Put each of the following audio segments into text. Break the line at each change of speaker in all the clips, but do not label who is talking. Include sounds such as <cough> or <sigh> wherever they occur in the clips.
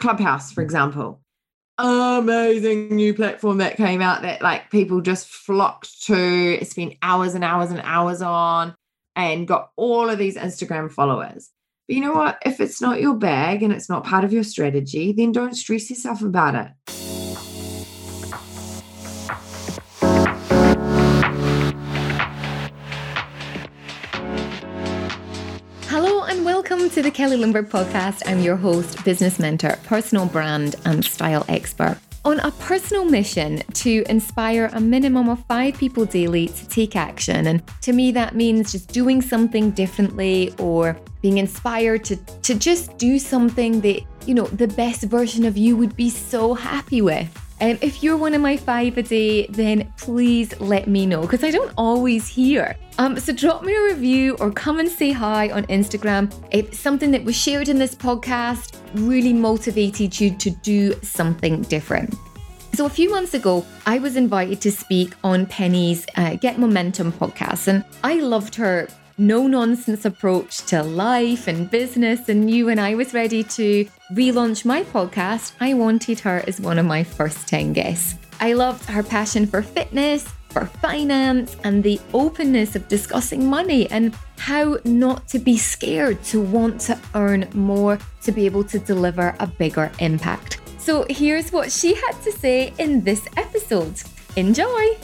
Clubhouse, for mm. example, amazing new platform that came out that like people just flocked to, spent hours and hours and hours on, and got all of these Instagram followers. But you know what? If it's not your bag and it's not part of your strategy, then don't stress yourself about it.
To the Kelly Lindberg podcast. I'm your host, business mentor, personal brand, and style expert. On a personal mission to inspire a minimum of five people daily to take action. And to me, that means just doing something differently or being inspired to, to just do something that, you know, the best version of you would be so happy with. Um, if you're one of my five a day, then please let me know because I don't always hear. Um, so drop me a review or come and say hi on Instagram if something that was shared in this podcast really motivated you to do something different. So, a few months ago, I was invited to speak on Penny's uh, Get Momentum podcast, and I loved her no nonsense approach to life and business and knew when I was ready to relaunch my podcast, I wanted her as one of my first 10 guests. I loved her passion for fitness, for finance, and the openness of discussing money and how not to be scared to want to earn more to be able to deliver a bigger impact. So here's what she had to say in this episode. Enjoy!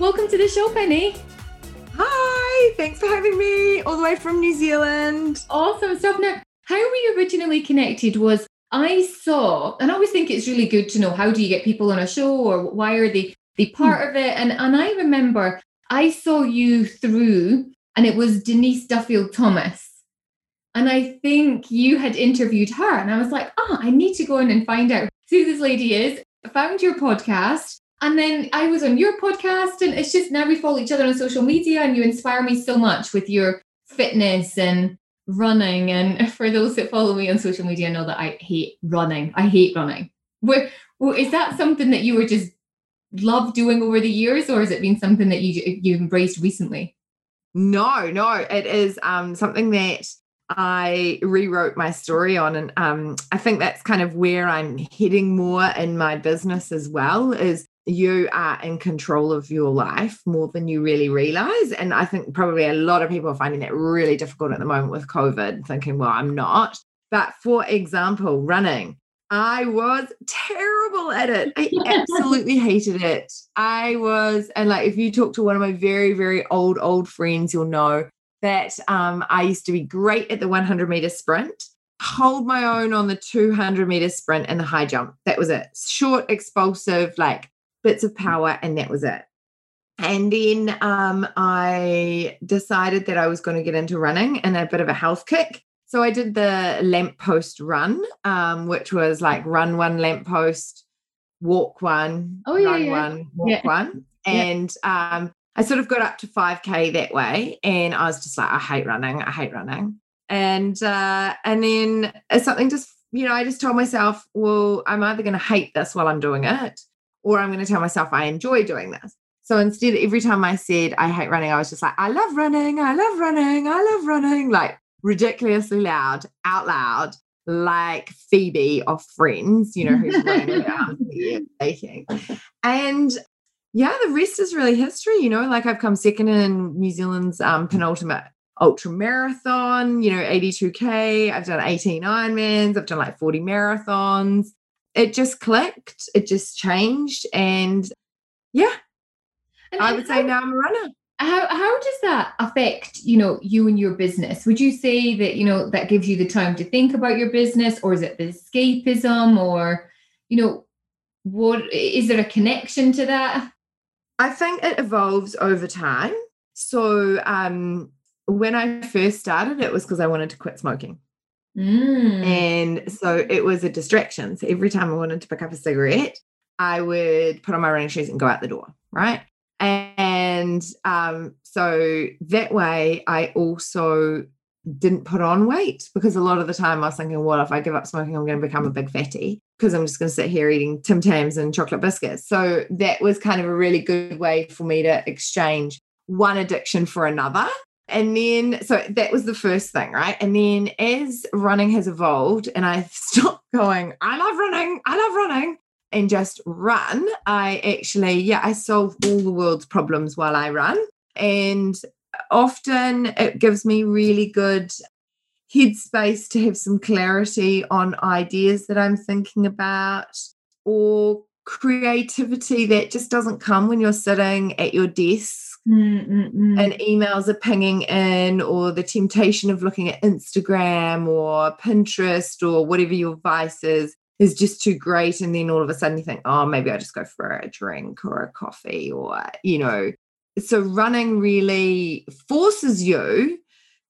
Welcome to the show, Penny.
Hi, thanks for having me all the way from New Zealand.
Awesome stuff. Now, how we originally connected was I saw, and I always think it's really good to know how do you get people on a show or why are they hmm. part of it. And and I remember I saw you through, and it was Denise Duffield Thomas. And I think you had interviewed her, and I was like, oh, I need to go in and find out who this lady is. I found your podcast, and then I was on your podcast, and it's just now we follow each other on social media, and you inspire me so much with your fitness and running. And <laughs> for those that follow me on social media, know that I hate running. I hate running. Where, is that something that you were just love doing over the years, or has it been something that you you embraced recently?
No, no, it is um, something that I rewrote my story on, and um, I think that's kind of where I'm heading more in my business as well. Is you are in control of your life more than you really realize. And I think probably a lot of people are finding that really difficult at the moment with COVID, thinking, well, I'm not. But for example, running, I was terrible at it. I <laughs> absolutely hated it. I was, and like if you talk to one of my very, very old, old friends, you'll know that um, I used to be great at the 100 meter sprint, hold my own on the 200 meter sprint and the high jump. That was it. Short, explosive, like bits of power, and that was it. And then um, I decided that I was going to get into running and a bit of a health kick. So I did the lamppost run, um, which was like run one lamppost, walk one,
oh, yeah,
run
yeah.
one, walk yeah. one. <laughs> And um, I sort of got up to 5K that way. And I was just like, I hate running. I hate running. And uh, and then something just, you know, I just told myself, well, I'm either going to hate this while I'm doing it, or I'm going to tell myself I enjoy doing this. So instead, every time I said I hate running, I was just like, I love running, I love running, I love running, like ridiculously loud, out loud, like Phoebe of Friends, you know, who's running around <laughs> shaking. And yeah, the rest is really history, you know, like I've come second in New Zealand's um, penultimate ultra marathon, you know, 82K. I've done 18 Ironmans, I've done like 40 marathons it just clicked, it just changed. And yeah, and I would how, say now I'm a runner.
How how does that affect, you know, you and your business? Would you say that, you know, that gives you the time to think about your business, or is it the escapism, or, you know, what is there a connection to that?
I think it evolves over time. So um when I first started, it was because I wanted to quit smoking.
Mm.
And so it was a distraction. So every time I wanted to pick up a cigarette, I would put on my running shoes and go out the door. Right. And um, so that way I also didn't put on weight because a lot of the time I was thinking, well, if I give up smoking, I'm going to become a big fatty because I'm just going to sit here eating Tim Tams and chocolate biscuits. So that was kind of a really good way for me to exchange one addiction for another And then, so that was the first thing, right? And then as running has evolved and I <laughs> stopped going, I love running, I love running, and just run, I actually, yeah, I solve all the world's problems while I run. And often it gives me really good headspace to have some clarity on ideas that I'm thinking about or creativity that just doesn't come when you're sitting at your desk Mm-mm-mm. and emails are pinging in, or the temptation of looking at Instagram or Pinterest or whatever your vice is is just too great. And then all of a sudden you think, oh, maybe I just go for a drink or a coffee or, you know. So running really forces you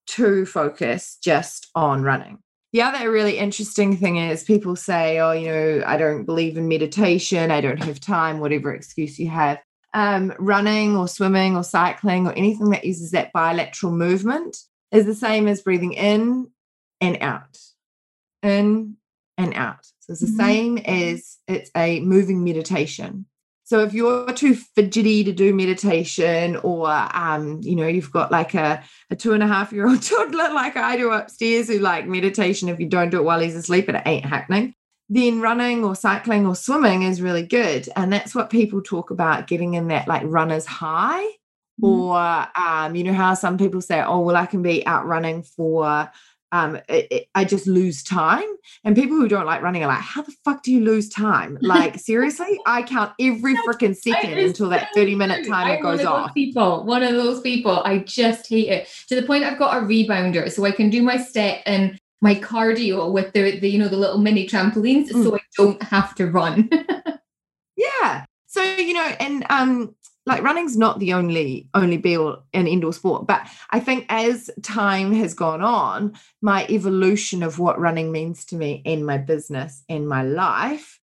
to focus just on running. The other really interesting thing is people say, oh, you know, I don't believe in meditation, I don't have time, whatever excuse you have. Um, running or swimming or cycling or anything that uses that bilateral movement is the same as breathing in and out, in and out. So it's the mm-hmm. same as it's a moving meditation. So if you're too fidgety to do meditation, or um, you know, you've got like a, a two and a half year old <laughs> toddler like I do upstairs who like meditation, if you don't do it while he's asleep, it ain't happening. Then running or cycling or swimming is really good. And that's what people talk about getting in that like runner's high. Mm-hmm. Or um, you know how some people say, oh, well, I can be out running for um, it, it, I just lose time. And people who don't like running are like, how the fuck do you lose time? <laughs> Like, seriously, I count every freaking second until that 30 minute timer goes off.
People, one of those people, I just hate it to the point I've got a rebounder so I can do my step and my cardio with the, the you know, the little mini trampolines mm. so I don't have to run. <laughs>
yeah. So, you know, and um, like running's not the only only be all an indoor sport but i think as time has gone on my evolution of what running means to me in my business in my life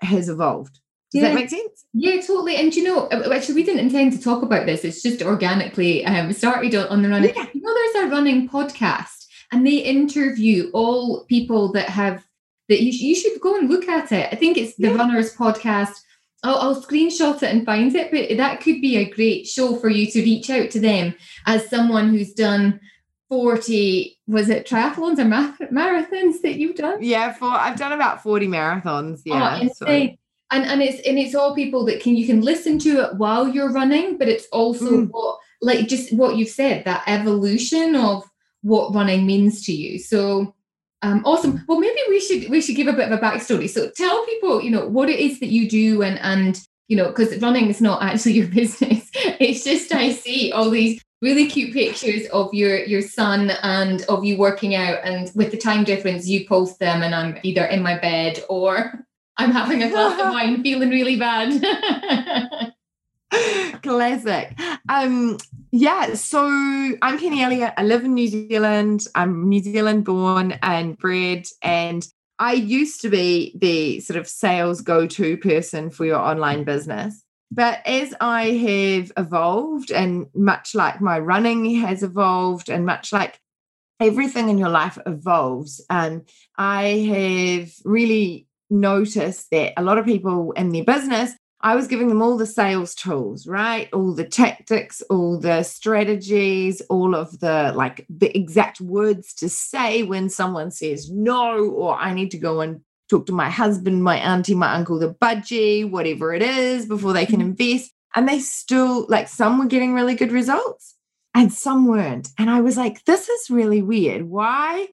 has evolved does yeah. that make sense?
Yeah, totally. And you know, uh, actually, we didn't intend to talk about this. It's just organically um, started on, the running. Yeah. You know, there's a running podcast, and they interview all people that have that you, you should go and look at it. I think it's the yeah. Runners Podcast I'll, I'll, screenshot it and find it, but that could be a great show for you to reach out to them as someone who's done 40 was it triathlons or marathons that you've done
yeah for i've done about 40 marathons yeah oh,
so. and and it's and it's all people that can you can listen to it while you're running but it's also mm. what like just what you've said that evolution of what running means to you so um, awesome. Well, maybe we should we should give a bit of a backstory. So tell people, you know, what it is that you do, and and you know, because running is not actually <laughs> your business. It's just I see all these really cute pictures of your your son and of you working out, and with the time difference, you post them, and I'm either in my bed or <laughs> I'm having a glass of <laughs> wine, feeling really bad. <laughs>
Classic. Um, yeah, so I'm Penny Elliott. I live in New Zealand. I'm New Zealand born and bred. And I used to be the sort of sales go to person for your online business. But as I have evolved, and much like my running has evolved, and much like everything in your life evolves, um, I have really noticed that a lot of people in their business I was giving them all the sales tools, right? All the tactics, all the strategies, all of the like the exact words to say when someone says no, or I need to go and talk to my husband, my auntie, my uncle, the budgie, whatever it is, before they can mm-hmm. invest. And they still, like, some were getting really good results and some weren't. And I was like, this is really weird. Why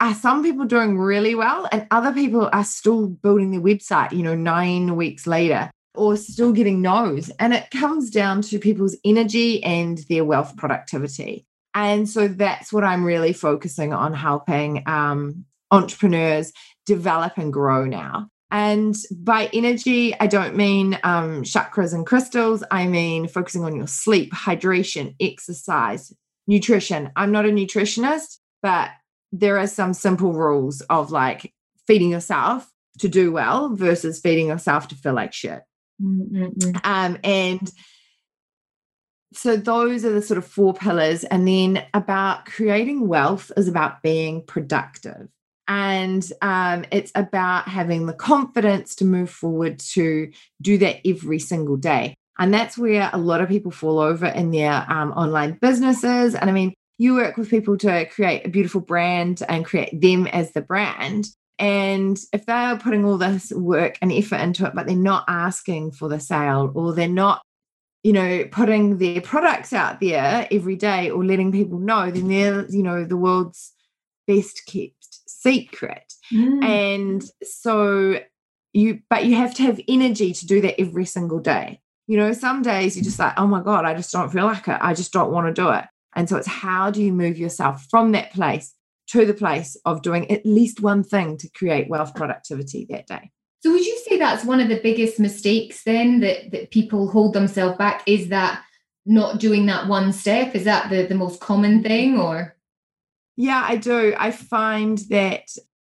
are some people doing really well and other people are still building their website, you know, nine weeks later? Or still getting no's. And it comes down to people's energy and their wealth productivity. And so that's what I'm really focusing on helping um, entrepreneurs develop and grow now. And by energy, I don't mean um, chakras and crystals. I mean focusing on your sleep, hydration, exercise, nutrition. I'm not a nutritionist, but there are some simple rules of like feeding yourself to do well versus feeding yourself to feel like shit. Um, and so those are the sort of four pillars. And then about creating wealth is about being productive. And um, it's about having the confidence to move forward to do that every single day. And that's where a lot of people fall over in their um, online businesses. And I mean, you work with people to create a beautiful brand and create them as the brand. And if they are putting all this work and effort into it, but they're not asking for the sale or they're not, you know, putting their products out there every day or letting people know, then they're, you know, the world's best kept secret. Mm. And so you, but you have to have energy to do that every single day. You know, some days you're just like, oh my God, I just don't feel like it. I just don't want to do it. And so it's how do you move yourself from that place to the place of doing at least one thing to create wealth productivity that day.
So would you say that's one of the biggest mistakes then that, that people hold themselves back is that not doing that one step? Is that the, the most common thing or?
Yeah, I do. I find that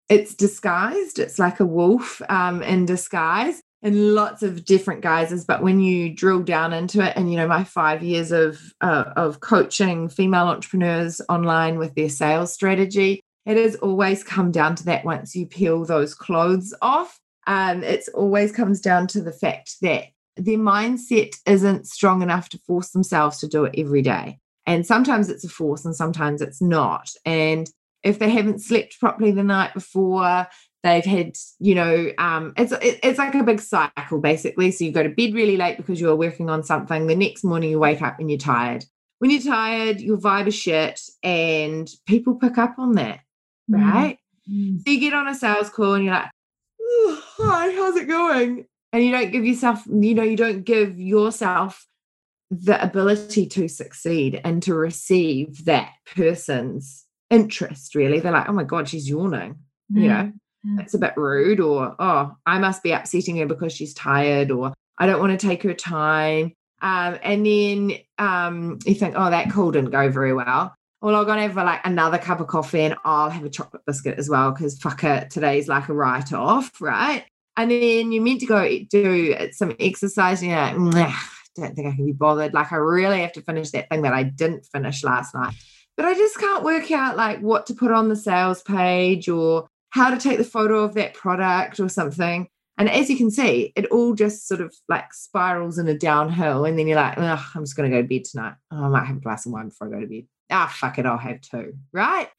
it's disguised. It's like a wolf um, in disguise in lots of different guises but when you drill down into it and you know my five years of uh, of coaching female entrepreneurs online with their sales strategy it has always come down to that once you peel those clothes off um, it's always comes down to the fact that their mindset isn't strong enough to force themselves to do it every day. And sometimes it's a force and sometimes it's not. And if they haven't slept properly the night before they've had you know um, it's it's like a big cycle basically. So you go to bed really late because you're working on something. The next morning you wake up and you're tired. When you're tired your vibe is shit and people pick up on that mm. right? Mm. so you get on a sales call and you're like oh, hi how's it going? And you don't give yourself you know you don't give yourself the ability to succeed and to receive that person's interest really. They're like oh my god she's yawning mm. you know it's a bit rude or oh i must be upsetting her because she's tired or i don't want to take her time. Um, and then um, you think oh that call didn't go very well. Well i'm gonna have like another cup of coffee and i'll have a chocolate biscuit as well because fuck it today's like a write-off right? And then you're meant to go do some exercise and you're like don't think i can be bothered. Like i really have to finish that thing that i didn't finish last night. But i just can't work out like what to put on the sales page or how to take the photo of that product or something. And as you can see, it all just sort of like spirals in a downhill. And then you're like, oh, I'm just going to go to bed tonight. Oh, I might have a glass of wine before I go to bed. Ah, fuck it, I'll have two. Right.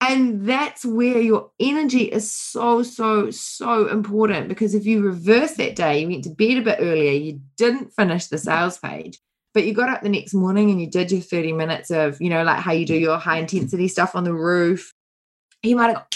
And that's where your energy is so, so, so important because if you reverse that day, you went to bed a bit earlier, you didn't finish the sales page, but you got up the next morning and you did your 30 minutes of, you know, like how you do your high intensity stuff on the roof. You might have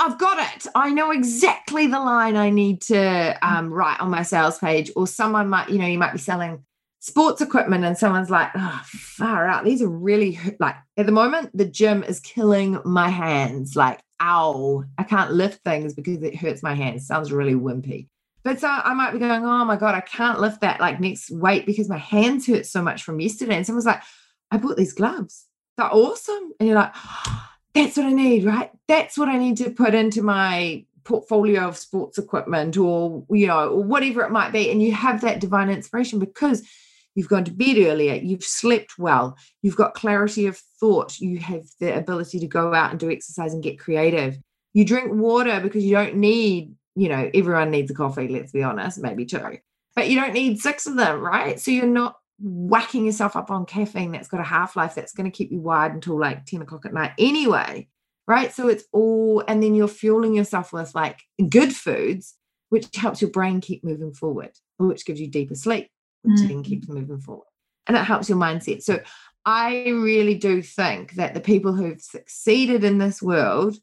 I've got it. I know exactly the line I need to um, write on my sales page. Or someone might, you know, you might be selling sports equipment and someone's like, oh, far out. These are really like at the moment, the gym is killing my hands. Like, ow, I can't lift things because it hurts my hands. Sounds really wimpy. But so I might be going, oh my God, I can't lift that like next weight because my hands hurt so much from yesterday. And someone's like, I bought these gloves. They're awesome. And you're like, oh, that's what I need, right? That's what I need to put into my portfolio of sports equipment or, you know, whatever it might be. And you have that divine inspiration because you've gone to bed earlier, you've slept well, you've got clarity of thought, you have the ability to go out and do exercise and get creative. You drink water because you don't need, you know, everyone needs a coffee, let's be honest, maybe two, but you don't need six of them, right? So you're not whacking yourself up on caffeine that's got a half life that's going to keep you wired until like 10 o'clock at night anyway. Right. So it's all, and then you're fueling yourself with like good foods, which helps your brain keep moving forward, which gives you deeper sleep, which mm. then keeps moving forward. And it helps your mindset. So I really do think that the people who've succeeded in this world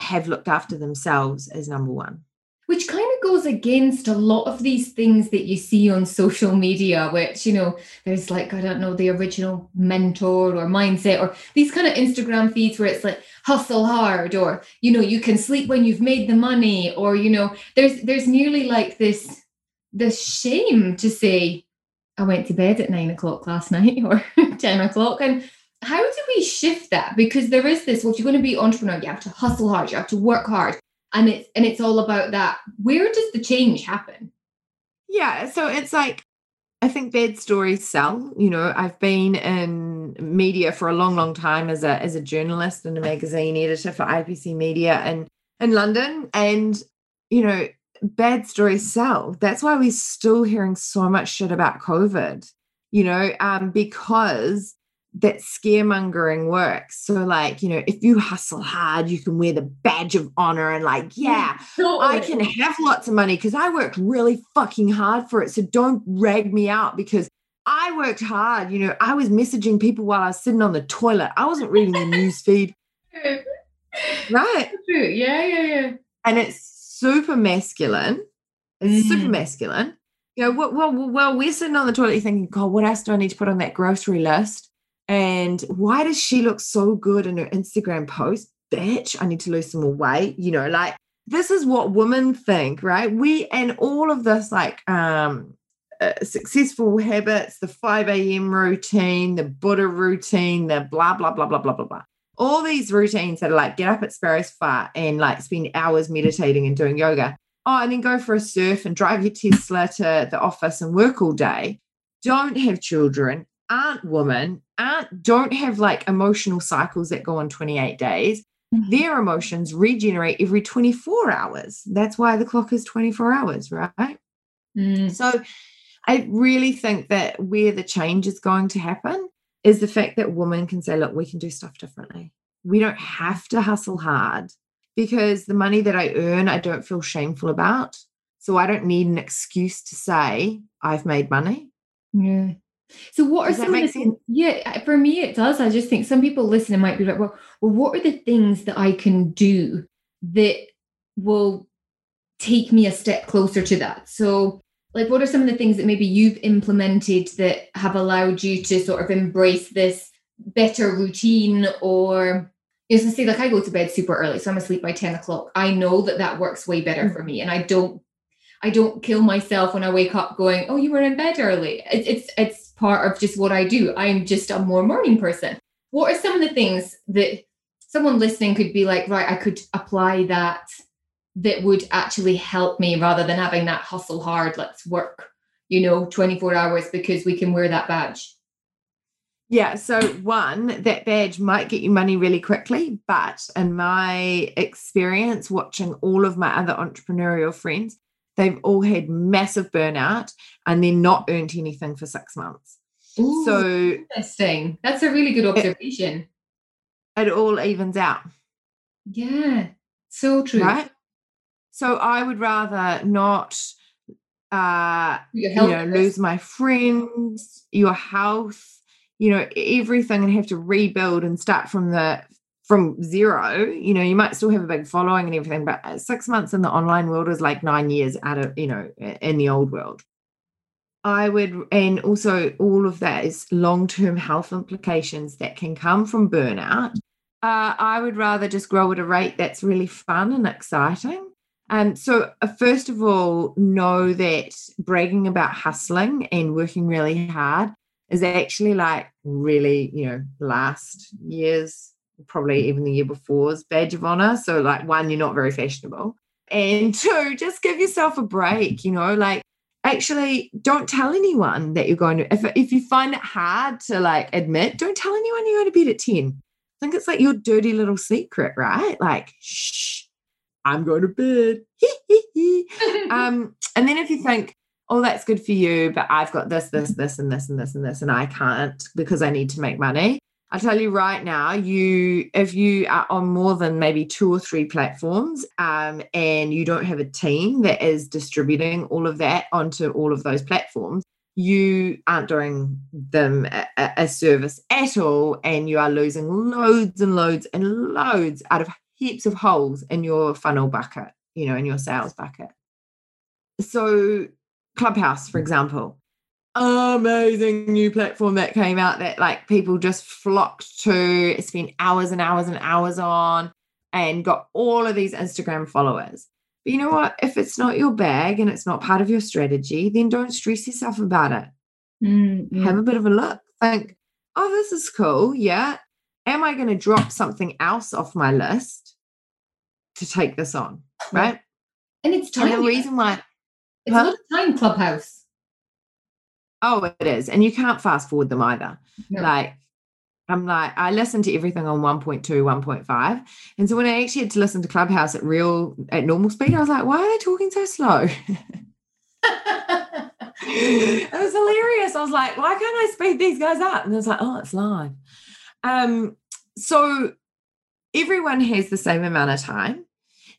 have looked after themselves as number one
which kind goes against a lot of these things that you see on social media, which, you know, there's like, I don't know, the original mentor or mindset or these kind of Instagram feeds where it's like hustle hard or, you know, you can sleep when you've made the money or, you know, there's there's nearly like this this shame to say, I went to bed at nine o'clock last <laughs> night or 10 o'clock. And how do we shift that? Because there is this, well, if you're going to be entrepreneur, you have to hustle hard, you have to work hard and it's and it's all about that where does the change happen?
Yeah so it's like i think bad stories sell you know i've been in media for a long long time as a as a journalist and a magazine editor for ipc media and in london. And you know bad stories sell. That's why we're still hearing so much shit about COVID, you know, um, because that scaremongering works. So, like, you know, if you hustle hard, you can wear the badge of honor and, like, yeah, totally. I can have lots of money because I worked really fucking hard for it. So, don't rag me out because I worked hard. You know, I was messaging people while I was sitting on the toilet, I wasn't reading the <laughs> news feed. right.
Yeah, yeah, yeah.
And it's super masculine. It's mm. super masculine. You know, well, well, well, we're sitting on the toilet thinking, God, what else do I need to put on that grocery list? And why does she look so good in her Instagram post? Bitch, I need to lose some more weight. You know, like this is what women think, right? We and all of this, like um uh, successful habits, the 5 a.m. routine, the Buddha routine, the blah, blah, blah, blah, blah, blah, blah. All these routines that are like get up at Sparrow's Fart and like spend hours meditating and doing yoga. Oh, and then go for a surf and drive your Tesla to the office and work all day. Don't have children, aren't women, aren't don't have like emotional cycles that go on 28 days. Mm-hmm. Their emotions regenerate every 24 hours. That's why the clock is 24 hours, right? Mm. So I really think that where the change is going to happen is the fact that women can say, look, we can do stuff differently. We don't have to hustle hard because the money that I earn, I don't feel shameful about. So I don't need an excuse to say I've made money.
Yeah. So what does are some of the things? Yeah, for me it does. I just think some people listening might be like, well, well, what are the things that I can do that will take me a step closer to that? So like what are some of the things that maybe you've implemented that have allowed you to sort of embrace this better routine or is to say like I go to bed super early, so I'm asleep by 10 o'clock. I know that that works way better for me. And I don't, I don't kill myself when I wake up going, oh, you were in bed early. It's, it's, it's part of just what I do. I'm just a more morning person. What are some of the things that someone listening could be like, right, I could apply that that would actually help me rather than having that hustle hard, let's work, you know, 24 hours because we can wear that badge?
Yeah. So, one, that badge might get you money really quickly. But in my experience, watching all of my other entrepreneurial friends, they've all had massive burnout and then not earned anything for six months.
Ooh, so, interesting. That's a really good observation.
It, it all evens out.
Yeah. So true.
Right. So I would rather not uh you know lose my friends, your health, you know, everything and have to rebuild and start from the from zero, you know, you might still have a big following and everything, but uh, six months in the online world is like nine years out of, you know, in the old world. I would, and also all of that is long term health implications that can come from burnout. Uh, I would rather just grow at a rate that's really fun and exciting um, so, uh, first of all, know that bragging about hustling and working really hard is actually like really, you know, last year's, probably even the year before's badge of honor. So, like, one, you're not very fashionable. And two, just give yourself a break, you know, like, actually don't tell anyone that you're going to if, if you find it hard to like admit don't tell anyone you're going to bed at 10 i think it's like your dirty little secret right like shh I'm going to bed. <laughs> um, and then if you think, oh, that's good for you, but I've got this, this, this, and this, and this, and this, and I can't because I need to make money. I tell you right now, you if you are on more than maybe two or three platforms, um, and you don't have a team that is distributing all of that onto all of those platforms, you aren't doing them a, a service at all, and you are losing loads and loads and loads out of heaps of holes in your funnel bucket, you know, in your sales bucket. So, Clubhouse, for example, amazing new platform that came out that like people just flocked to, spent hours and hours and hours on, and got all of these Instagram followers. But you know what? If it's not your bag and it's not part of your strategy, then don't stress yourself about it. Mm-hmm. Have a bit of a look. Think, oh, this is cool. Yeah. Am I going to drop something else off my list? to take this on, right?
And it's time.
And the reason why
it's huh? not a time clubhouse.
Oh, it is. And you can't fast forward them either. No. Like I'm like, I listen to everything on 1.2, 1.5. And so when I actually had to listen to Clubhouse at real, at normal speed, I was like, why are they talking so slow? <laughs> it was hilarious. I was like, why can't I speed these guys up? And I was like, oh, it's live. Um, so everyone has the same amount of time.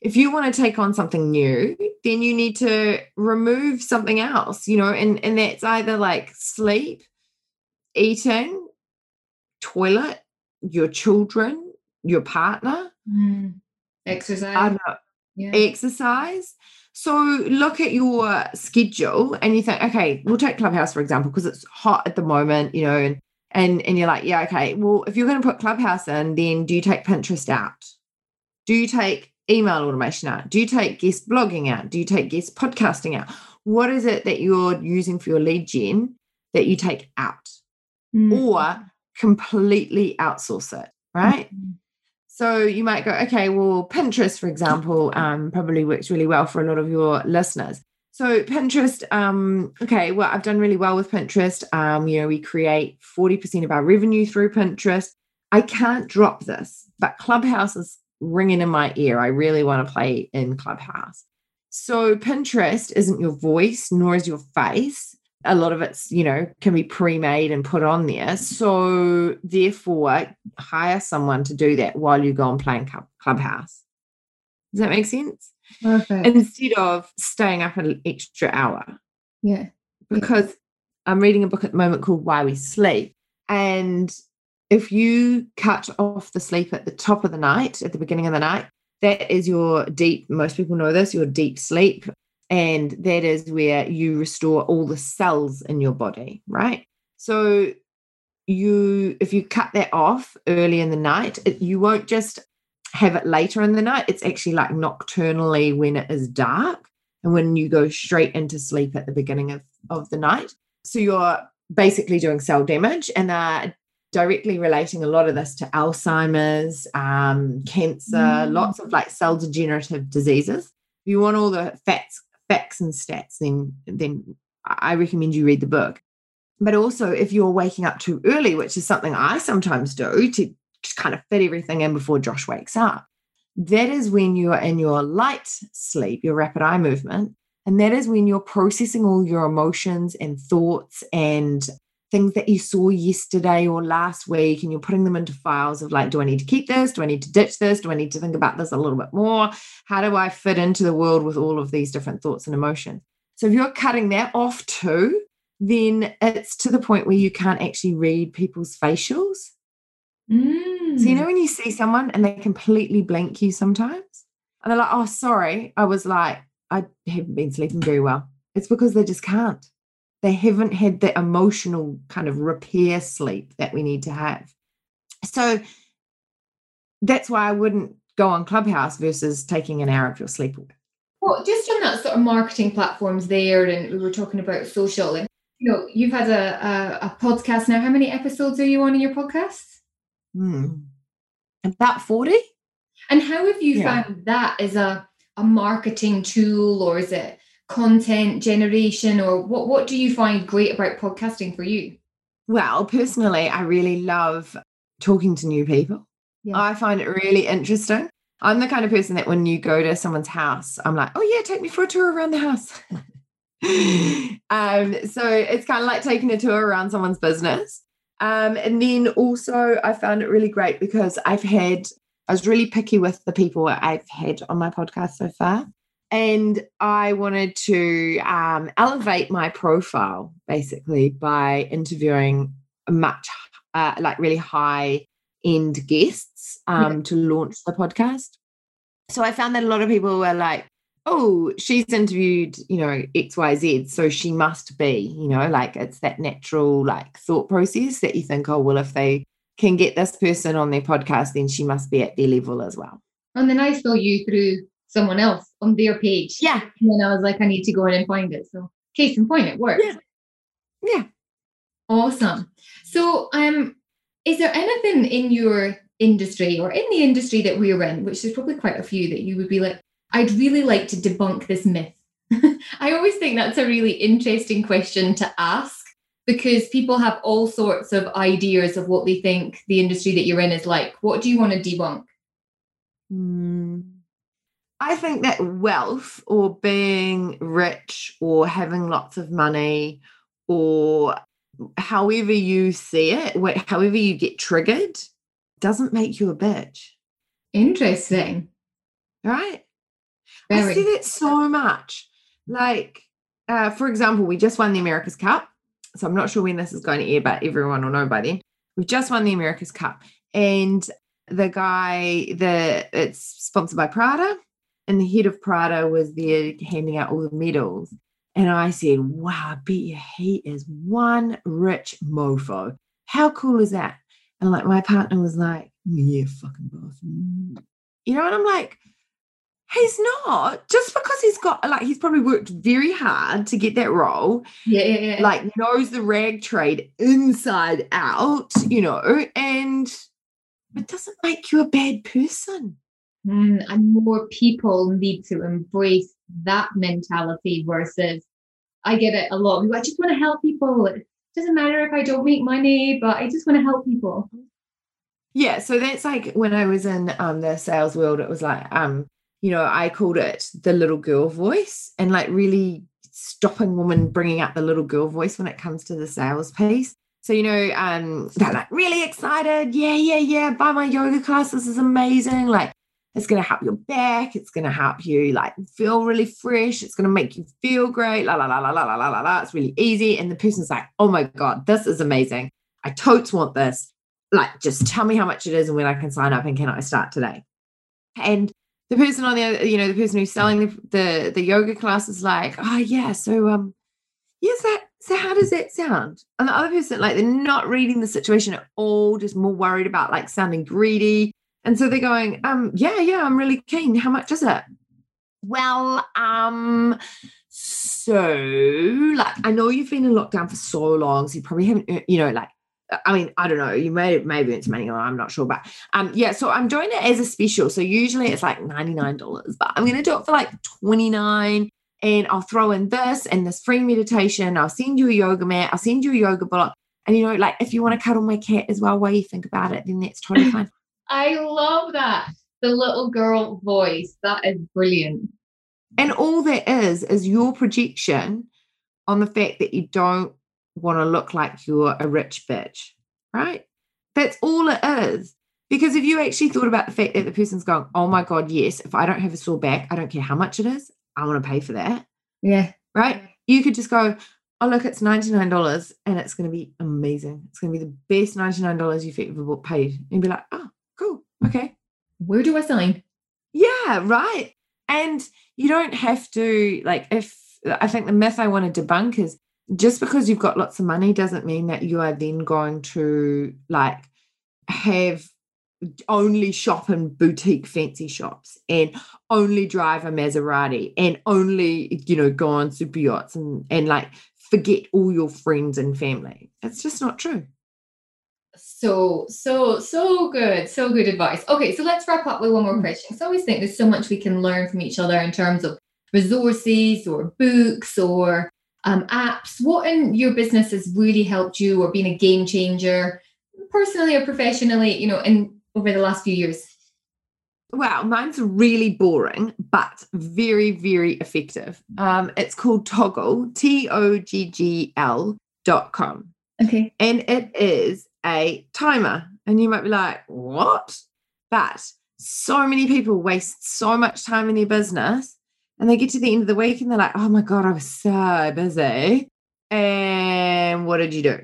If you want to take on something new, then you need to remove something else, you know, and, and that's either like sleep, eating, toilet, your children, your partner,
mm. exercise.
Yeah. Exercise. So look at your schedule and you think, okay, we'll take Clubhouse for example, because it's hot at the moment, you know, and and and you're like, yeah, okay. Well, if you're going to put Clubhouse in, then do you take Pinterest out? Do you take email automation out? Do you take guest blogging out? Do you take guest podcasting out? What is it that you're using for your lead gen that you take out? Mm. Or completely outsource it, right? Mm. So you might go, okay, well, Pinterest, for example, um, probably works really well for a lot of your listeners. So Pinterest, um, okay, well, I've done really well with Pinterest. Um, you know, we create 40% of our revenue through Pinterest. I can't drop this, but Clubhouse is ringing in my ear. I really want to play in Clubhouse. So Pinterest isn't your voice, nor is your face a lot of it's you know can be pre-made and put on there so therefore hire someone to do that while you go and play in clubhouse does that make sense
Perfect.
instead of staying up an extra hour
yeah
because yeah. i'm reading a book at the moment called why we sleep and if you cut off the sleep at the top of the night at the beginning of the night that is your deep most people know this your deep sleep and that is where you restore all the cells in your body, right? So you if you cut that off early in the night, it, you won't just have it later in the night. It's actually like nocturnally when it is dark and when you go straight into sleep at the beginning of, of the night. So you're basically doing cell damage and are directly relating a lot of this to Alzheimer's, um, cancer, mm. lots of like cell degenerative diseases. If you want all the facts, facts and stats, then then I recommend you read the book. But also, if you're waking up too early, which is something I sometimes do to just kind of fit everything in before Josh wakes up, that is when you're in your light sleep, your rapid eye movement. And that is when you're processing all your emotions and thoughts and things that you saw yesterday or last week and you're putting them into files of like do i need to keep this? Do i need to ditch this? Do i need to think about this a little bit more? How do i fit into the world with all of these different thoughts and emotions? So if you're cutting that off too then it's to the point where you can't actually read people's facials.
Mm.
so you know when you see someone and they completely blank you sometimes and they're like oh sorry i was like i haven't been sleeping very well. It's because they just can't they haven't had the emotional kind of repair sleep that we need to have. So that's why I wouldn't go on Clubhouse versus taking an hour of your sleep away.
Well, just on that sort of marketing platforms there, and we were talking about social, and you know, you've had a, a, a podcast now. How many episodes are you on in your podcast?
Hmm. About 40.
And how have you yeah. found that as a, a marketing tool, or is it content generation or what what do you find great about podcasting for you?
Well personally i really love talking to new people. Yeah. i find it really interesting. I'm the kind of person that when you go to someone's house i'm like oh yeah take me for a tour around the house. <laughs> Um so it's kind of like taking a tour around someone's business. Um and then also i found it really great because i've had i was really picky with the people i've had on my podcast so far and I wanted to um, elevate my profile basically by interviewing much uh, like really high end guests um, yeah. to launch the podcast. So I found that a lot of people were like, oh, she's interviewed, you know, XYZ, so she must be, you know, like it's that natural like thought process that you think, oh, well, if they can get this person on their podcast, then she must be at their level as well.
And then I saw you through someone else on their page.
Yeah.
And then I was like, I need to go in and find it. So case in point, it works.
Yeah. Yeah.
Awesome. So um is there anything in your industry or in the industry that we're in, which there's probably quite a few that you would be like, I'd really like to debunk this myth? <laughs> I always think that's a really interesting question to ask because people have all sorts of ideas of what they think the industry that you're in is like. What do you want to debunk?
Mm. I think that wealth or being rich or having lots of money or however you see it, however you get triggered, doesn't make you a bitch.
Interesting.
Right? Very. I see that so much. Like, uh, for example, we just won the America's Cup. So I'm not sure when this is going to air, but everyone will know by then. We've just won the America's Cup. And the guy, the it's sponsored by Prada, and the head of Prada was there handing out all the medals. And I said, Wow, I bet you he is one rich mofo. How cool is that? And like my partner was like, Yeah, fucking boss. You know, and I'm like, He's not just because he's got like he's probably worked very hard to get that role.
Yeah, yeah, yeah.
Like knows the rag trade inside out, you know, and it doesn't make you a bad person.
Mm, and more people need to embrace that mentality versus I get it a lot. I just want to help people. It doesn't matter if I don't make money, but I just want to help people.
Yeah, so that's like when I was in um, the sales world, it was like, um, you know, I called it the little girl voice and like really stopping women bringing up the little girl voice when it comes to the sales piece. So, you know, um, they're like really excited. Yeah, yeah, yeah. Buy my yoga class. This is amazing. Like, it's going to help your back. It's going to help you like feel really fresh. It's going to make you feel great. La, la, la, la, la, la, la, la, la. It's really easy. And the person's like, oh my God, this is amazing. I totes want this. Like, just tell me how much it is and when I can sign up and can I start today? And the person on the other, you know, the person who's selling the, the, the yoga class is like, oh yeah, so um, yes, that so how does that sound? And the other person, like, they're not reading the situation at all, just more worried about like sounding greedy. And so they're going, um, yeah, yeah, I'm really keen. How much is it? Well, um, so like I know you've been in lockdown for so long, so you probably haven't, you know, like I mean, I don't know. You may maybe it's money, I'm not sure, but um, yeah. So I'm doing it as a special. So usually it's like ninety nine dollars, but I'm gonna do it for like twenty nine and I'll throw in this and this free meditation. I'll send you a yoga mat. I'll send you a yoga block. And you know, like if you want to cuddle my cat as well while you think about it, then that's totally <laughs> fine.
I love that. The little girl voice. That is brilliant.
And all that is is your projection on the fact that you don't want to look like you're a rich bitch, right? That's all it is. Because if you actually thought about the fact that the person's going, oh my God, yes, if I don't have a sore back, I don't care how much it is, I want to pay for that.
Yeah.
Right. You could just go, oh, look, it's $99 and it's going to be amazing. It's going to be the best $99 you've ever paid. And be like, oh, cool. Okay.
Where do I sign?
Yeah. Right. And you don't have to, like, if I think the myth I want to debunk is just because you've got lots of money doesn't mean that you are then going to, like, have only shop in boutique fancy shops and only drive a Maserati and only, you know, go on super yachts and, and like forget all your friends and family. It's just not true.
So, so, so good. So good advice. Okay, so let's wrap up with one more hmm. question. So I always think there's so much we can learn from each other in terms of resources or books or um, apps. What in your business has really helped you or been a game changer, personally or professionally, you know, in over the last few years?
Wow, mine's really boring, but very, very effective. Um, it's called Toggl, T O G G L dot com.
Okay.
And it is a timer. And you might be like, what? But so many people waste so much time in their business and they get to the end of the week and they're like, oh my God, I was so busy. And what did you do?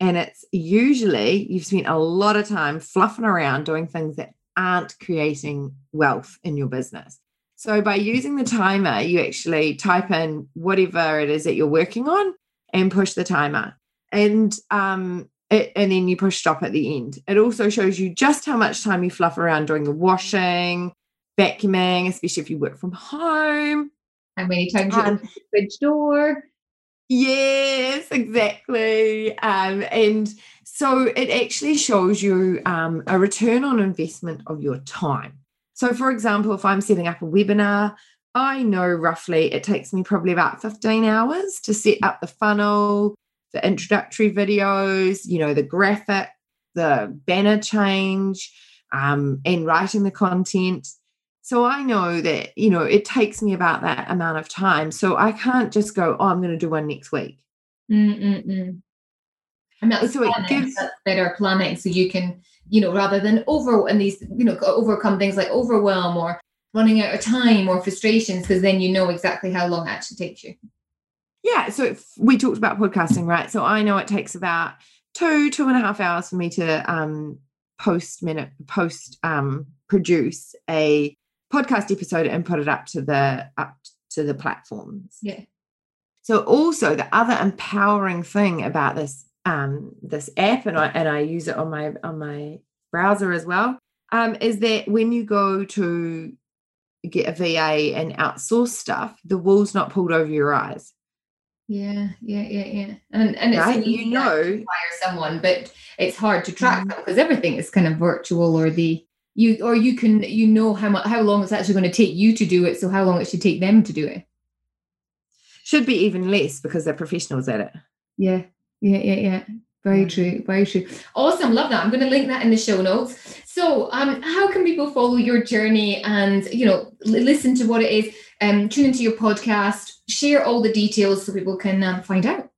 And it's usually you've spent a lot of time fluffing around doing things that aren't creating wealth in your business. So by using the timer, you actually type in whatever it is that you're working on and push the timer. And um, it, and then you push stop at the end. It also shows you just how much time you fluff around doing the washing, vacuuming, especially if you work from home.
How many times you open the fridge door.
Yes, exactly. Um, and so it actually shows you um, a return on investment of your time. So, for example, if I'm setting up a webinar, I know roughly it takes me probably about 15 hours to set up the funnel, the introductory videos, you know, the graphic, the banner change, um, and writing the content. So I know that, you know, it takes me about that amount of time. So I can't just go, oh, I'm going to do one next week.
Mm-mm-mm. And that's, so it gives that's better planning. So you can, you know, rather than over and these, you know, overcome things like overwhelm or running out of time or frustrations, because then you know exactly how long it actually takes you.
Yeah. So we talked about podcasting, right? So I know it takes about two, two and a half hours for me to um, post minute, post um, produce a podcast episode and put it up to the up to the platforms.
Yeah.
So also the other empowering thing about this um, this app, and I and I use it on my on my browser as well, um, is that when you go to get a VA and outsource stuff, the wool's not pulled over your eyes.
Yeah, yeah, yeah, yeah. And and it's right? you know hire someone, but it's hard to track mm-hmm. them because everything is kind of virtual or the you or you can you know how much how long it's actually going to take you to do it, so how long it should take them to do it.
Should be even less because they're professionals at it.
Yeah, yeah, yeah, yeah. Very true. Very true. Awesome. Love that. I'm going to link that in the show notes. So, um, how can people follow your journey and you know listen to what it is? Um, tune into your podcast. Share all the details so people can um, find out.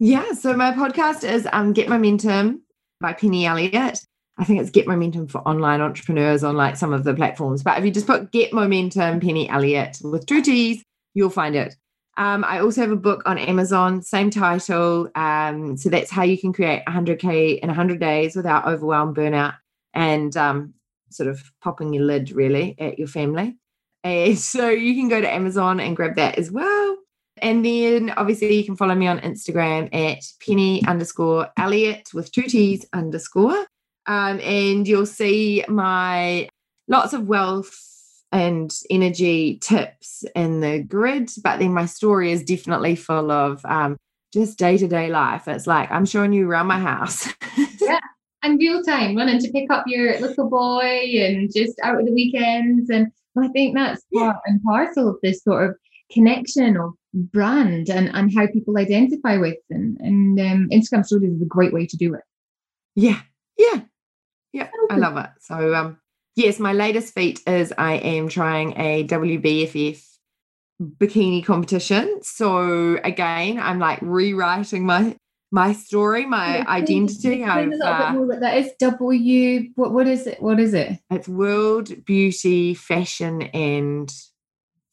Yeah. So my podcast is um, Get Momentum by Penny Elliott. I think it's Get Momentum for online entrepreneurs on like some of the platforms. But if you just put Get Momentum Penny Elliott with two T's, you'll find it. Um, I also have a book on Amazon, same title. Um, so that's how you can create 100K in 100 days without overwhelm, burnout, and um, sort of popping your lid really at your family. <laughs> So you can go to Amazon and grab that as well. And then obviously you can follow me on Instagram at penny underscore Elliott with two T's underscore. Um, and you'll see my lots of wealth and energy tips in the grid. But then my story is definitely full of um, just day to day life. It's like I'm showing you around my house. <laughs>
yeah. And real time, running to pick up your little boy and just out of the weekends. And I think that's part and parcel of this sort of connection of brand and, and how people identify with. And, and um, Instagram stories is a great way to do it.
Yeah. Yeah. Yeah. I love it. So, um, yes, my latest feat is I am trying a WBFF bikini competition. So again, I'm like rewriting my my story, my identity.
I've, uh, that is W. What what is it? What is it?
It's World Beauty, Fashion, and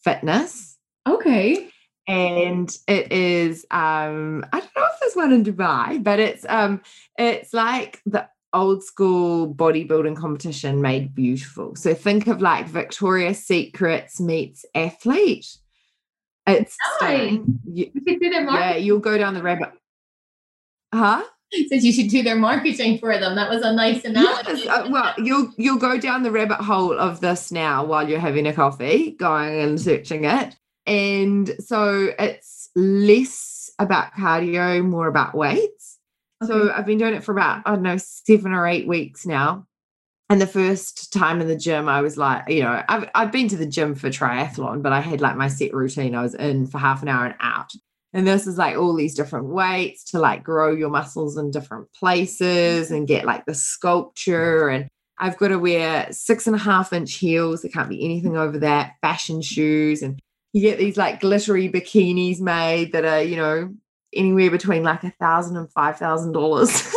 Fitness.
Okay.
And it is um I don't know if there's one in Dubai, but it's um it's like the old school bodybuilding competition made beautiful. So think of like Victoria's Secrets meets athlete. It's nice. you, yeah, you'll go down the rabbit. Huh? <laughs>
Says you should do their marketing for them. That was a nice analogy.
Yes, uh, well, you'll you'll go down the rabbit hole of this now while you're having a coffee, going and searching it. And so it's less about cardio, more about weights. Okay. So I've been doing it for about, I don't know, seven or eight weeks now. And the first time in the gym, I was like, you know, I've, I've been to the gym for triathlon, but I had like my set routine. I was in for half an hour and out. And this is like all these different weights to like grow your muscles in different places and get like the sculpture. And I've got to wear six and a half inch heels. There can't be anything over that, fashion shoes. And you get these like glittery bikinis made that are, you know, anywhere between like a thousand and five thousand dollars. <laughs>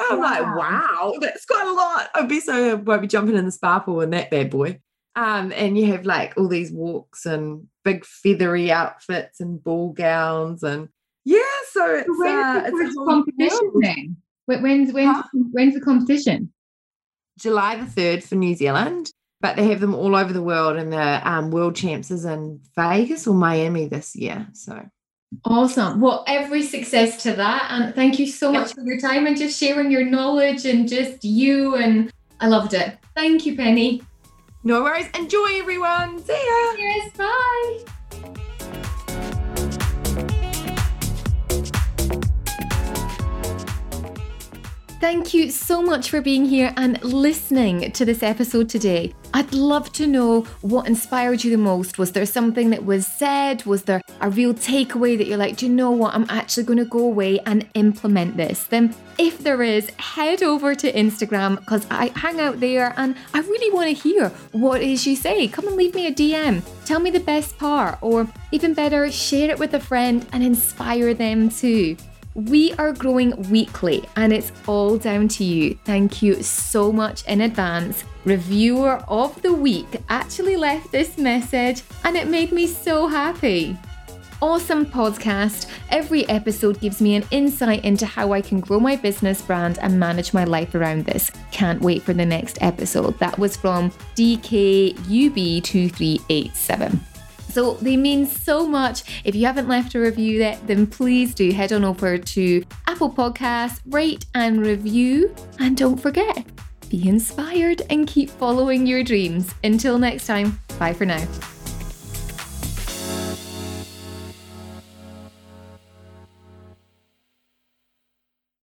I'm wow. like, wow, that's quite a lot. I'd be so won't be jumping in the spa pool in that bad boy. Um, and you have like all these walks and big feathery outfits and ball gowns and yeah, so it's, so uh,
the it's a competition then. When's when's huh? when's the competition?
July the third for New Zealand, but they have them all over the world, and the um, world champs is in Vegas or Miami this year. So
Awesome. Well, every success to that. And thank you so much for your time and just sharing your knowledge and just you. And I loved it. Thank you, Penny.
No worries. Enjoy, everyone. See ya.
Yes. Bye. Thank you so much for being here and listening to this episode today. I'd love to know what inspired you the most. Was there something that was said? Was there a real takeaway that you're like, do you know what? I'm actually going to go away and implement this. Then, if there is, head over to Instagram because I hang out there and I really want to hear what it is you say. Come and leave me a DM. Tell me the best part, or even better, share it with a friend and inspire them too. We are growing weekly and it's all down to you. Thank you so much in advance. Reviewer of the week actually left this message and it made me so happy. Awesome podcast. Every episode gives me an insight into how I can grow my business brand and manage my life around this. Can't wait for the next episode. That was from DKUB2387. So they mean so much. If you haven't left a review yet, then please do head on over to Apple Podcasts, rate and review. And don't forget, be inspired and keep following your dreams. Until next time, bye for now.